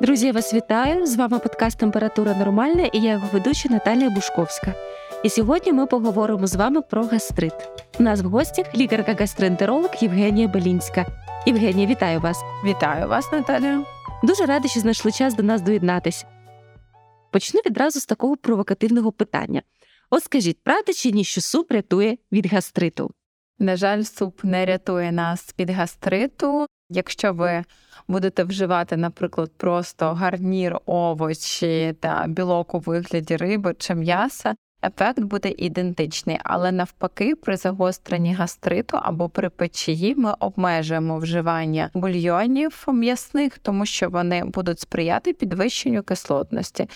Друзі, я вас вітаю! З вами подкаст Температура Нормальна і я його ведуча Наталія Бушковська. І сьогодні ми поговоримо з вами про гастрит. У нас в гостях лікарка-гастроентеролог Євгенія Белінська. Євгенія, вітаю вас! Вітаю вас, Наталія. Дуже рада, що знайшли час до нас доєднатися. Почну відразу з такого провокативного питання. От скажіть, правда чи ні, що суп рятує від гастриту? На жаль, суп не рятує нас від гастриту. Якщо ви будете вживати, наприклад, просто гарнір, овочі та білок у вигляді риби чи м'яса, ефект буде ідентичний, але навпаки, при загостренні гастриту або при печії ми обмежуємо вживання бульйонів м'ясних, тому що вони будуть сприяти підвищенню кислотності.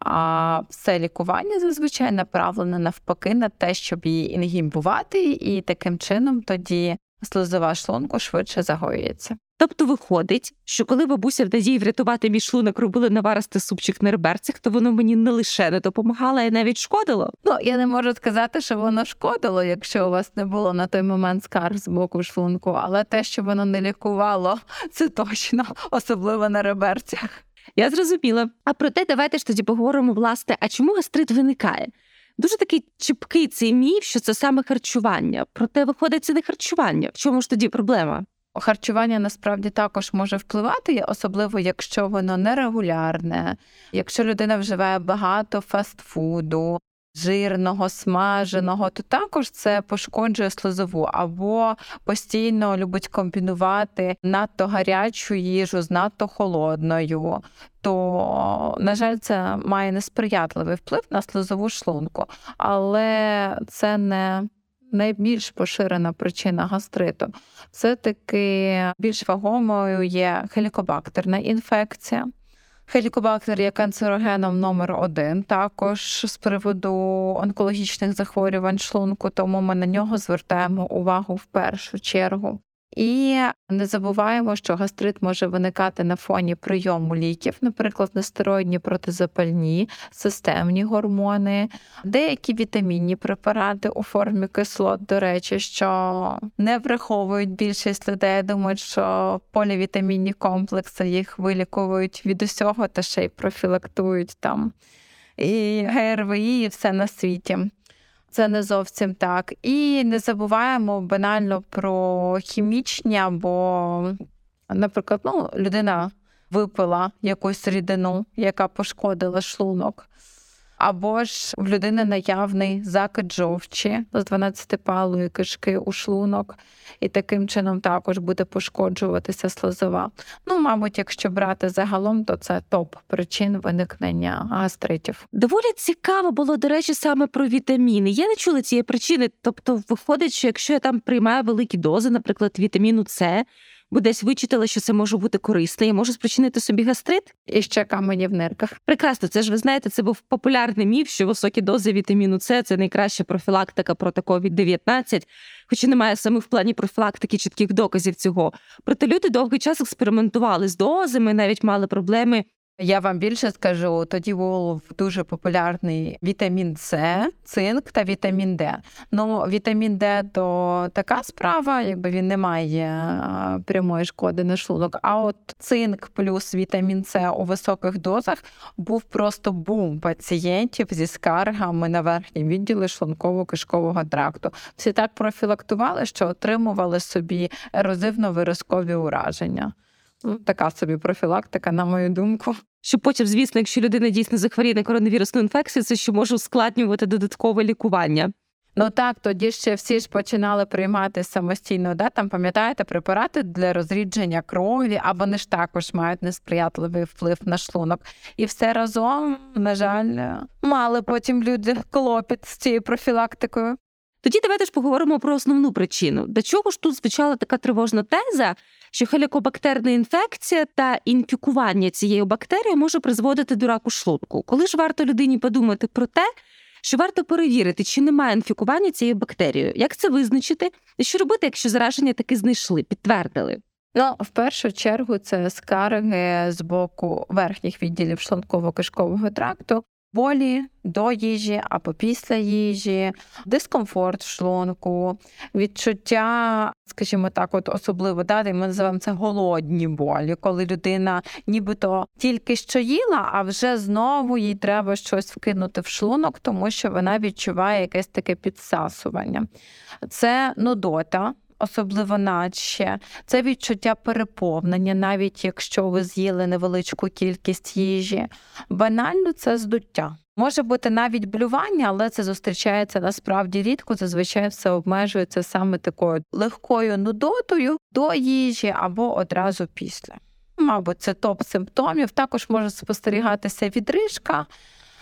А все лікування зазвичай направлене навпаки на те, щоб її інгібувати, і таким чином тоді слизова шлунку швидше загоюється. Тобто виходить, що коли бабуся в надії врятувати мій шлунок робили наваристий супчик на реберцях, то воно мені не лише не допомагало, а й навіть шкодило. Ну я не можу сказати, що воно шкодило, якщо у вас не було на той момент скарг з боку шлунку, але те, що воно не лікувало, це точно, особливо на реберцях. Я зрозуміла. А проте давайте ж тоді поговоримо, власне, а чому гастрит виникає? Дуже такий чіпкий цей міф, що це саме харчування. Проте виходить, це не харчування. В чому ж тоді проблема? Харчування насправді також може впливати, особливо якщо воно нерегулярне, якщо людина вживає багато фастфуду, жирного, смаженого, то також це пошкоджує слизову або постійно любить комбінувати надто гарячу їжу з надто холодною. То, на жаль, це має несприятливий вплив на слизову шлунку, але це не найбільш поширена причина гастриту. Це таки більш вагомою є хелікобактерна інфекція. Хелікобактер є канцерогеном номер один, також з приводу онкологічних захворювань шлунку, тому ми на нього звертаємо увагу в першу чергу. І не забуваємо, що гастрит може виникати на фоні прийому ліків, наприклад, нестероїдні протизапальні, системні гормони, деякі вітамінні препарати у формі кислот, до речі, що не враховують більшість людей, думають, що полівітамінні комплекси їх виліковують від усього та ще й профілактують там і ГРВІ, і все на світі це не зовсім так. І не забуваємо банально про хімічні, або, наприклад, ну, людина випила якусь рідину, яка пошкодила шлунок або ж в людини наявний закид жовчі з 12-палої кишки у шлунок, і таким чином також буде пошкоджуватися слозова. Ну, мабуть, якщо брати загалом, то це топ причин виникнення гастритів. Доволі цікаво було, до речі, саме про вітаміни. Я не чула цієї причини. Тобто, виходить, що якщо я там приймаю великі дози, наприклад, вітаміну С бо десь вичитала, що це може бути корисно, і можу спричинити собі гастрит і ще камені в нирках. Прекрасно, це ж ви знаєте, це був популярний міф, що високі дози вітаміну С це найкраща профілактика проти COVID-19, хоча немає саме в плані профілактики чітких доказів цього. Проте люди довгий час експериментували з дозами, навіть мали проблеми я вам більше скажу, тоді був дуже популярний вітамін С, цинк та вітамін Д. Ну, вітамін Д то така справа, якби він не має прямої шкоди на шлунок. А от цинк плюс вітамін С у високих дозах був просто бум пацієнтів зі скаргами на верхні відділи шлунково-кишкового тракту. Всі так профілактували, що отримували собі ерозивно виразкові ураження. Ну, така собі профілактика, на мою думку. Що потім, звісно, якщо людина дійсно захворіє на коронавірусну інфекцію, це що може ускладнювати додаткове лікування. Ну так, тоді ще всі ж починали приймати самостійно, да? там пам'ятаєте, препарати для розрідження крові, або вони ж також мають несприятливий вплив на шлунок. І все разом, на жаль, мали потім люди клопіт з цією профілактикою. Тоді давайте ж поговоримо про основну причину. До чого ж тут звучала така тривожна теза, що хелікобактерна інфекція та інфікування цією бактерією може призводити до раку шлунку. Коли ж варто людині подумати про те, що варто перевірити, чи немає інфікування цією бактерією, як це визначити, і що робити, якщо зараження таки знайшли, підтвердили? Ну, в першу чергу, це скарги з боку верхніх відділів шлунково-кишкового тракту болі до їжі або після їжі, дискомфорт в шлунку, відчуття, скажімо так, от особливо да, ми називаємо це голодні болі, коли людина нібито тільки що їла, а вже знову їй треба щось вкинути в шлунок, тому що вона відчуває якесь таке підсасування. Це нудота особливо наче, це відчуття переповнення, навіть якщо ви з'їли невеличку кількість їжі. Банально це здуття. Може бути навіть блювання, але це зустрічається насправді рідко. Зазвичай все обмежується саме такою легкою нудотою до їжі або одразу після. Мабуть, це топ симптомів. Також може спостерігатися відрижка.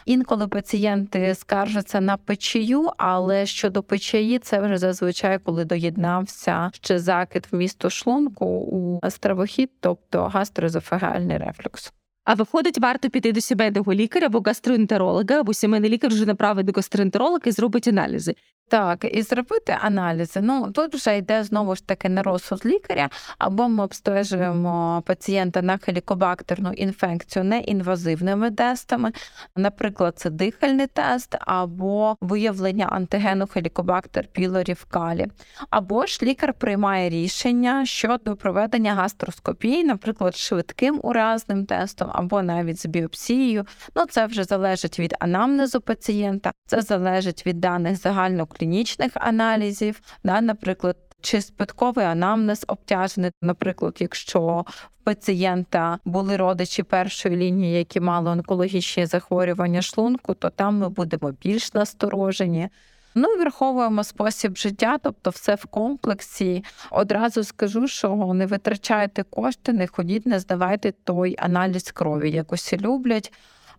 Інколи пацієнти скаржаться на печію, але щодо печії, це вже зазвичай, коли доєднався ще закид в місто шлунку у стравохід, тобто гастроезофагальний рефлюкс. А виходить, варто піти до сімейного лікаря або гастроентеролога, або сімейний лікар вже направить до гастроентеролога і зробить аналізи. Так, і зробити аналізи. Ну тут вже йде знову ж таки на розсуд лікаря, або ми обстежуємо пацієнта на хелікобактерну інфекцію неінвазивними тестами, наприклад, це дихальний тест, або виявлення антигену хелікобактер пілорі в калі. Або ж лікар приймає рішення щодо проведення гастроскопії, наприклад, швидким уразним тестом, або навіть з біопсією. Ну це вже залежить від анамнезу пацієнта, це залежить від даних загально клінічних аналізів, да, наприклад, чи спадковий анамнез обтяжений, наприклад, якщо в пацієнта були родичі першої лінії, які мали онкологічні захворювання шлунку, то там ми будемо більш насторожені. Ну і враховуємо спосіб життя, тобто все в комплексі. Одразу скажу, що не витрачайте кошти, не ходіть, не здавайте той аналіз крові, як усі люблять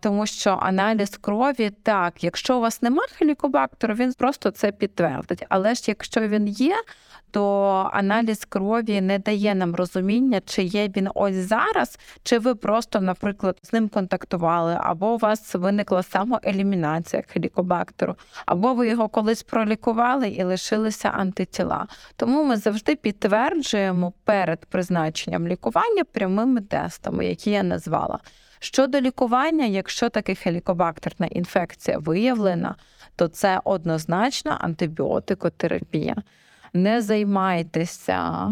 тому що аналіз крові, так, якщо у вас немає хелікобактеру, він просто це підтвердить. Але ж якщо він є, то аналіз крові не дає нам розуміння, чи є він ось зараз, чи ви просто, наприклад, з ним контактували, або у вас виникла самоелімінація хелікобактеру, або ви його колись пролікували і лишилися антитіла. Тому ми завжди підтверджуємо перед призначенням лікування прямими тестами, які я назвала. Щодо лікування, якщо таки хелікобактерна інфекція виявлена, то це однозначно антибіотикотерапія. Не займайтеся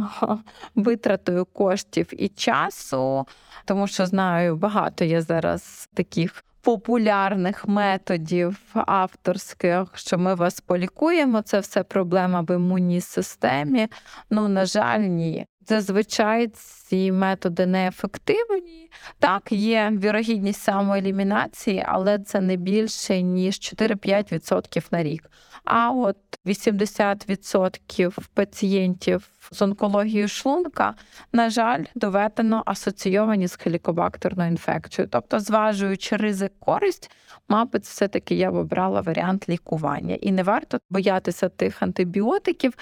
витратою коштів і часу, тому що знаю, багато є зараз таких популярних методів авторських, що ми вас полікуємо. Це все проблема в імунній системі. Ну, на жаль, ні. Зазвичай ці методи неефективні. Так, є вірогідність самоелімінації, але це не більше ніж 4-5% на рік. А от 80% пацієнтів з онкологією шлунка, на жаль, доведено асоційовані з хелікобактерною інфекцією. Тобто, зважуючи ризик користь, мабуть, все-таки я вибрала варіант лікування. І не варто боятися тих антибіотиків.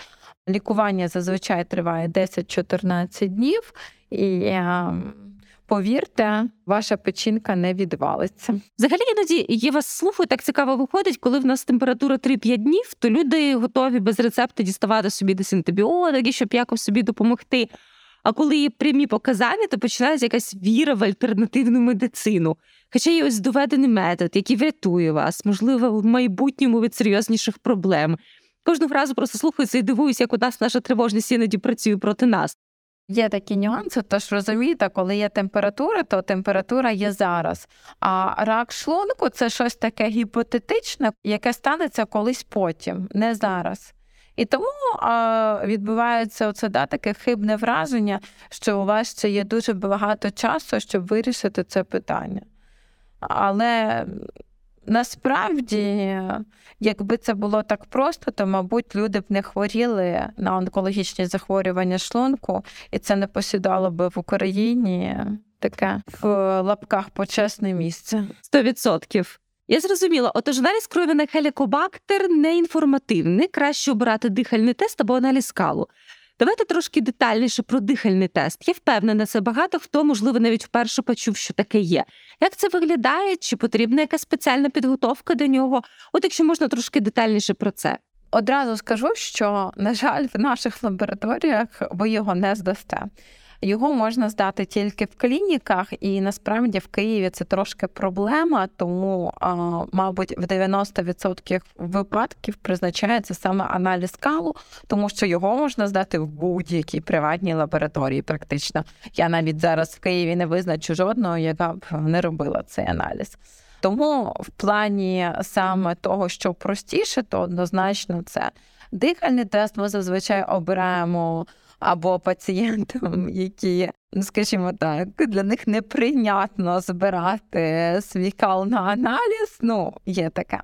Lікування зазвичай триває 10-14 днів, і ем, повірте, ваша печінка не відвалиться. Взагалі іноді я вас слухаю, так цікаво виходить, коли в нас температура 3-5 днів, то люди готові без рецепту діставати собі десь антибіотики, щоб якось собі допомогти. А коли є прямі показання, то починається якась віра в альтернативну медицину. Хоча є ось доведений метод, який врятує вас, можливо, в майбутньому від серйозніших проблем. Кожного разу просто слухаюся і дивуюся, як у нас наша тривожність іноді працює проти нас. Є такі нюанси, тож розумієте, коли є температура, то температура є зараз. А рак шлунку це щось таке гіпотетичне, яке станеться колись потім, не зараз. І тому а, відбувається оце да, таке хибне враження, що у вас ще є дуже багато часу, щоб вирішити це питання. Але Насправді, якби це було так просто, то, мабуть, люди б не хворіли на онкологічні захворювання шлунку, і це не посідало би в Україні таке в лапках почесне місце. Сто відсотків. Я зрозуміла, отож аналіз крові на хелікобактер не інформативний. Краще обирати дихальний тест або аналіз калу. Давайте трошки детальніше про дихальний тест. Я впевнена, це багато хто, можливо, навіть вперше почув, що таке є. Як це виглядає? Чи потрібна якась спеціальна підготовка до нього? От якщо можна трошки детальніше про це. Одразу скажу, що, на жаль, в наших лабораторіях ви його не здасте. Його можна здати тільки в клініках, і насправді в Києві це трошки проблема, тому, мабуть, в 90% випадків призначається саме аналіз калу, тому що його можна здати в будь-якій приватній лабораторії. Практично я навіть зараз в Києві не визначу жодного, яка б не робила цей аналіз. Тому в плані саме того, що простіше, то однозначно це дихальний тест. Ми зазвичай обираємо або пацієнтам, які, ну скажімо так, для них неприйнятно збирати свій кал на аналіз. Ну, є таке.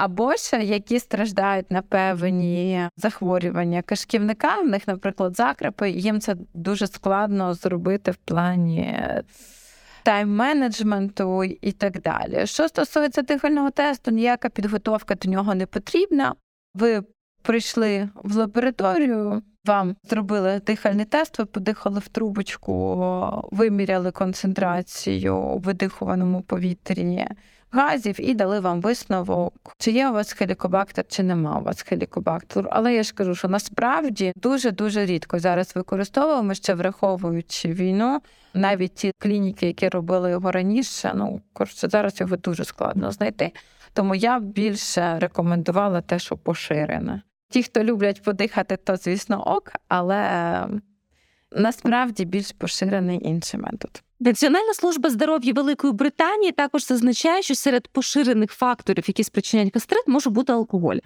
Або ж які страждають на певні захворювання кишківника, в них, наприклад, закрепи, їм це дуже складно зробити в плані тайм-менеджменту і так далі. Що стосується дихального тесту, ніяка підготовка до нього не потрібна. Ви прийшли в лабораторію, вам зробили дихальний тест, ви подихали в трубочку, виміряли концентрацію у видихуваному повітрі газів і дали вам висновок, чи є у вас хелікобактер, чи нема у вас хелікобактер. Але я ж кажу, що насправді дуже дуже рідко зараз використовуємо ще враховуючи війну. Навіть ті клініки, які робили його раніше, ну коротше, зараз його дуже складно знайти. Тому я більше рекомендувала те, що поширене. Ті, хто люблять подихати, то звісно ок, але насправді більш поширений інший метод. Національна служба здоров'я Великої Британії також зазначає, що серед поширених факторів, які спричиняють гастрит, може бути алкоголь.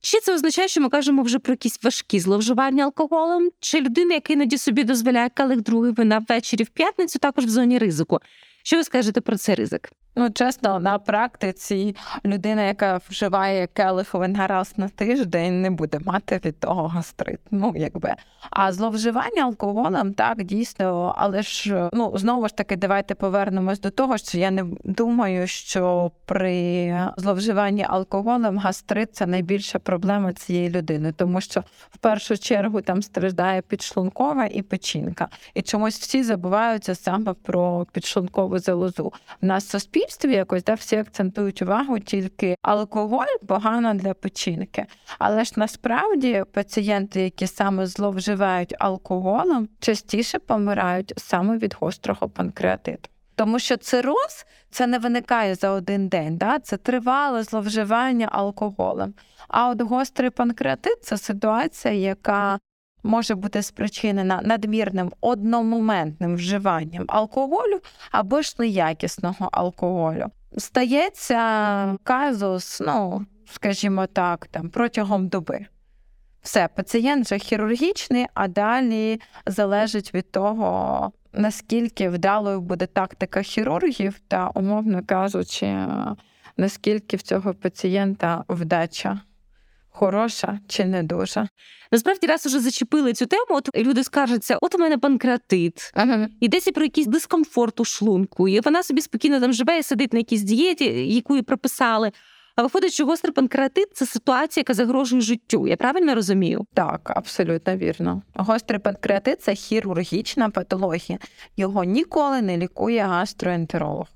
Чи це означає, що ми кажемо вже про якісь важкі зловживання алкоголем? Чи людина, яка іноді собі дозволяє калих другий вина ввечері в п'ятницю, також в зоні ризику? Що ви скажете про цей ризик? Ну, чесно, на практиці людина, яка вживає келих вина раз на тиждень, не буде мати від того гастрит. Ну, якби. А зловживання алкоголем, так, дійсно, але ж ну знову ж таки, давайте повернемось до того, що я не думаю, що при зловживанні алкоголем гастрит це найбільша проблема цієї людини, тому що в першу чергу там страждає підшлункова і печінка. І чомусь всі забуваються саме про підшлункову залозу. В нас суспільство суспільстві якось да, всі акцентують увагу тільки алкоголь погано для печінки. Але ж насправді пацієнти, які саме зловживають алкоголем, частіше помирають саме від гострого панкреатиту. Тому що цироз це не виникає за один день, да? це тривале зловживання алкоголем. А от гострий панкреатит це ситуація, яка може бути спричинена надмірним одномоментним вживанням алкоголю або ж неякісного алкоголю. Стається казус, ну, скажімо так, там протягом доби. Все, пацієнт вже хірургічний, а далі залежить від того, наскільки вдалою буде тактика хірургів, та, умовно кажучи, наскільки в цього пацієнта вдача хороша чи не дуже. Насправді раз уже зачепили цю тему. От люди скаржаться, от у мене панкреатит, ага. йдеться про якийсь дискомфорт у шлунку, і вона собі спокійно там живе і сидить на якійсь дієті, яку їй прописали. А виходить, що гострий панкреатит це ситуація, яка загрожує життю. Я правильно розумію? Так, абсолютно вірно. Гострий панкреатит це хірургічна патологія. Його ніколи не лікує гастроентеролог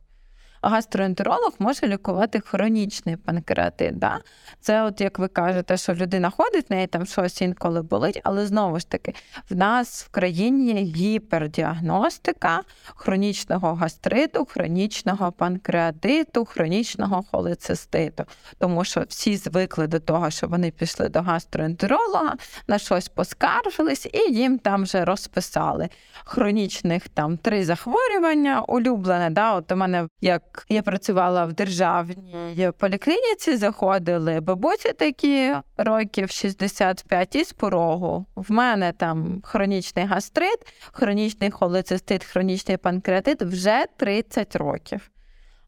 гастроентеролог може лікувати хронічний панкреатит. Да? Це, от як ви кажете, що людина ходить, в неї там щось інколи болить, але знову ж таки, в нас в країні гіпердіагностика хронічного гастриту, хронічного панкреатиту, хронічного холециститу. Тому що всі звикли до того, що вони пішли до гастроентеролога, на щось поскаржились, і їм там вже розписали хронічних там три захворювання, улюблене. Да? От у мене як я працювала в державній поліклініці, заходили бабусі такі років 65 із порогу. В мене там хронічний гастрит, хронічний холецистит, хронічний панкреатит вже 30 років.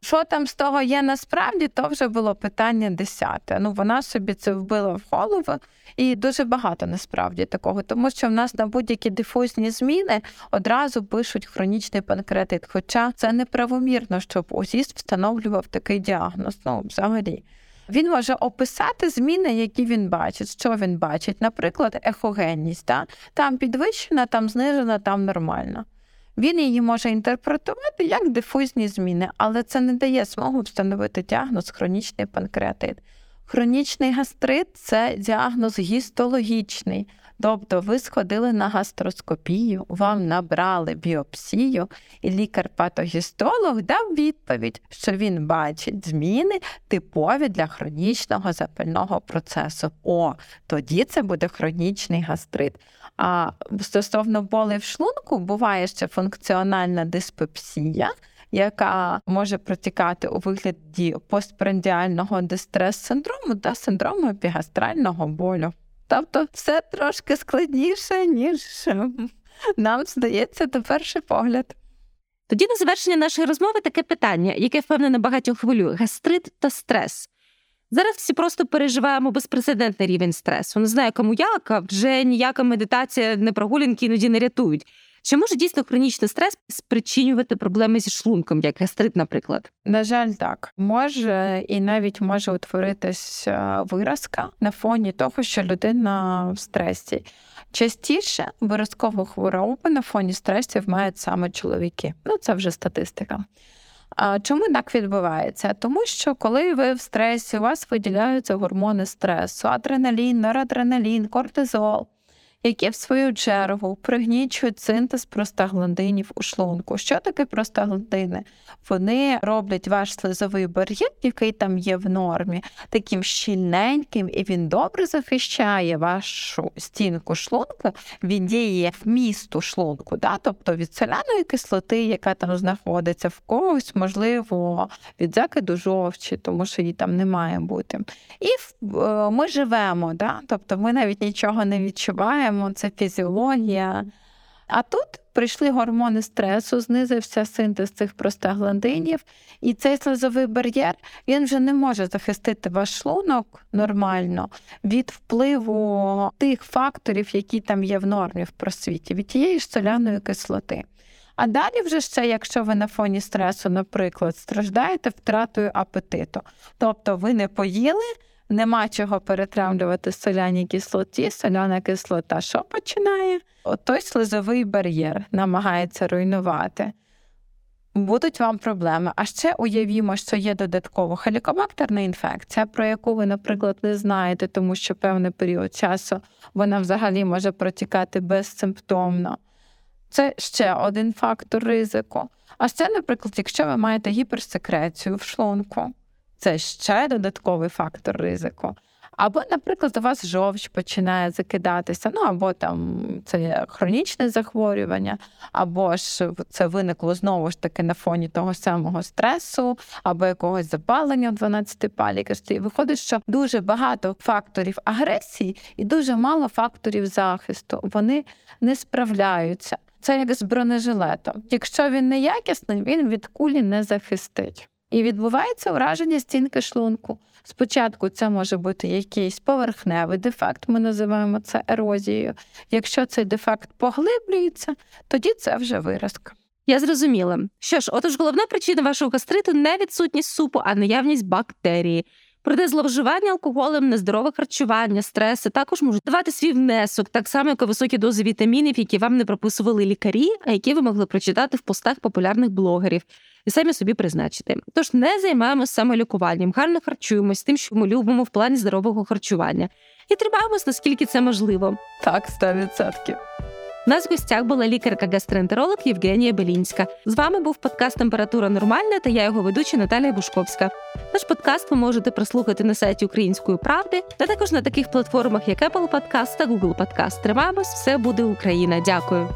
Що там з того є насправді, то вже було питання десяте. Ну вона собі це вбила в голову, і дуже багато насправді такого, тому що в нас на будь-які дифузні зміни одразу пишуть хронічний панкреатит. Хоча це неправомірно, щоб УЗІС встановлював такий діагноз. Ну, взагалі. Він може описати зміни, які він бачить. Що він бачить? Наприклад, ехогенність. Да? Там підвищена, там знижена, там нормальна. Він її може інтерпретувати як дифузні зміни, але це не дає змогу встановити діагноз хронічний панкреатит. Хронічний гастрит це діагноз гістологічний, Тобто ви сходили на гастроскопію, вам набрали біопсію, і лікар-патогістолог дав відповідь, що він бачить зміни типові для хронічного запального процесу. О, тоді це буде хронічний гастрит. А стосовно боли в шлунку, буває ще функціональна диспепсія. Яка може протікати у вигляді постпрандіального дистрес-синдрому та синдрому епігастрального болю. Тобто все трошки складніше, ніж нам здається, на перший погляд. Тоді на завершення нашої розмови таке питання, яке впевнено багатьох хвилює: гастрит та стрес. Зараз всі просто переживаємо безпрецедентний рівень стресу. Не знаю, кому як, а вже ніяка медитація, не прогулянки іноді не рятують. Чи може дійсно хронічний стрес спричинювати проблеми зі шлунком, як гастрит, наприклад? На жаль, так може і навіть може утворитись виразка на фоні того, що людина в стресі. Частіше виразкову хворобу на фоні стресів мають саме чоловіки. Ну це вже статистика. А чому так відбувається? Тому що коли ви в стресі, у вас виділяються гормони стресу, адреналін, норадреналін, кортизол які в свою чергу пригнічують синтез простагландинів у шлунку. Що таке простагландини? Вони роблять ваш слизовий бар'єр, який там є в нормі, таким щільненьким, і він добре захищає вашу стінку шлунку від дії вмісту шлунку, да? тобто від соляної кислоти, яка там знаходиться в когось, можливо, від закиду жовчі, тому що її там не має бути. І е, ми живемо, да? тобто ми навіть нічого не відчуваємо відчуваємо, це фізіологія. А тут прийшли гормони стресу, знизився синтез цих простагландинів, і цей слизовий бар'єр він вже не може захистити ваш шлунок нормально від впливу тих факторів, які там є в нормі в просвіті, від тієї ж соляної кислоти. А далі, вже ще, якщо ви на фоні стресу, наприклад, страждаєте втратою апетиту, тобто ви не поїли нема чого перетравлювати соляній кислоті, соляна кислота, що починає? Той слизовий бар'єр намагається руйнувати. Будуть вам проблеми. А ще уявімо, що є додатково хелікобактерна інфекція, про яку ви, наприклад, не знаєте, тому що певний період часу вона взагалі може протікати безсимптомно. Це ще один фактор ризику. А ще, наприклад, якщо ви маєте гіперсекрецію в шлунку, це ще додатковий фактор ризику. Або, наприклад, у вас жовч починає закидатися, ну або там це хронічне захворювання, або ж це виникло знову ж таки на фоні того самого стресу, або якогось запалення в 12 палі. Виходить, що дуже багато факторів агресії і дуже мало факторів захисту. Вони не справляються. Це як з бронежилетом. Якщо він неякісний, він від кулі не захистить. І відбувається ураження стінки шлунку. Спочатку це може бути якийсь поверхневий дефект, ми називаємо це ерозією. Якщо цей дефект поглиблюється, тоді це вже виразка. Я зрозуміла. Що ж, отож, головна причина вашого гастриту не відсутність супу, а наявність бактерії. Проте зловживання алкоголем, нездорове харчування, стреси також можуть давати свій внесок, так само, як і високі дози вітамінів, які вам не прописували лікарі, а які ви могли прочитати в постах популярних блогерів і самі собі призначити. Тож не займаємося самолікуванням, гарно харчуємось тим, що ми любимо в плані здорового харчування, і тримаємось, наскільки це можливо. Так, 100%. У нас в гостях була лікарка-гастроентеролог Євгенія Белінська. З вами був подкаст Температура нормальна та я його ведуча Наталія Бушковська. Наш подкаст ви можете прослухати на сайті Української правди, та також на таких платформах, як Apple Podcast та Google Podcast. Тримаємось, все буде Україна. Дякую.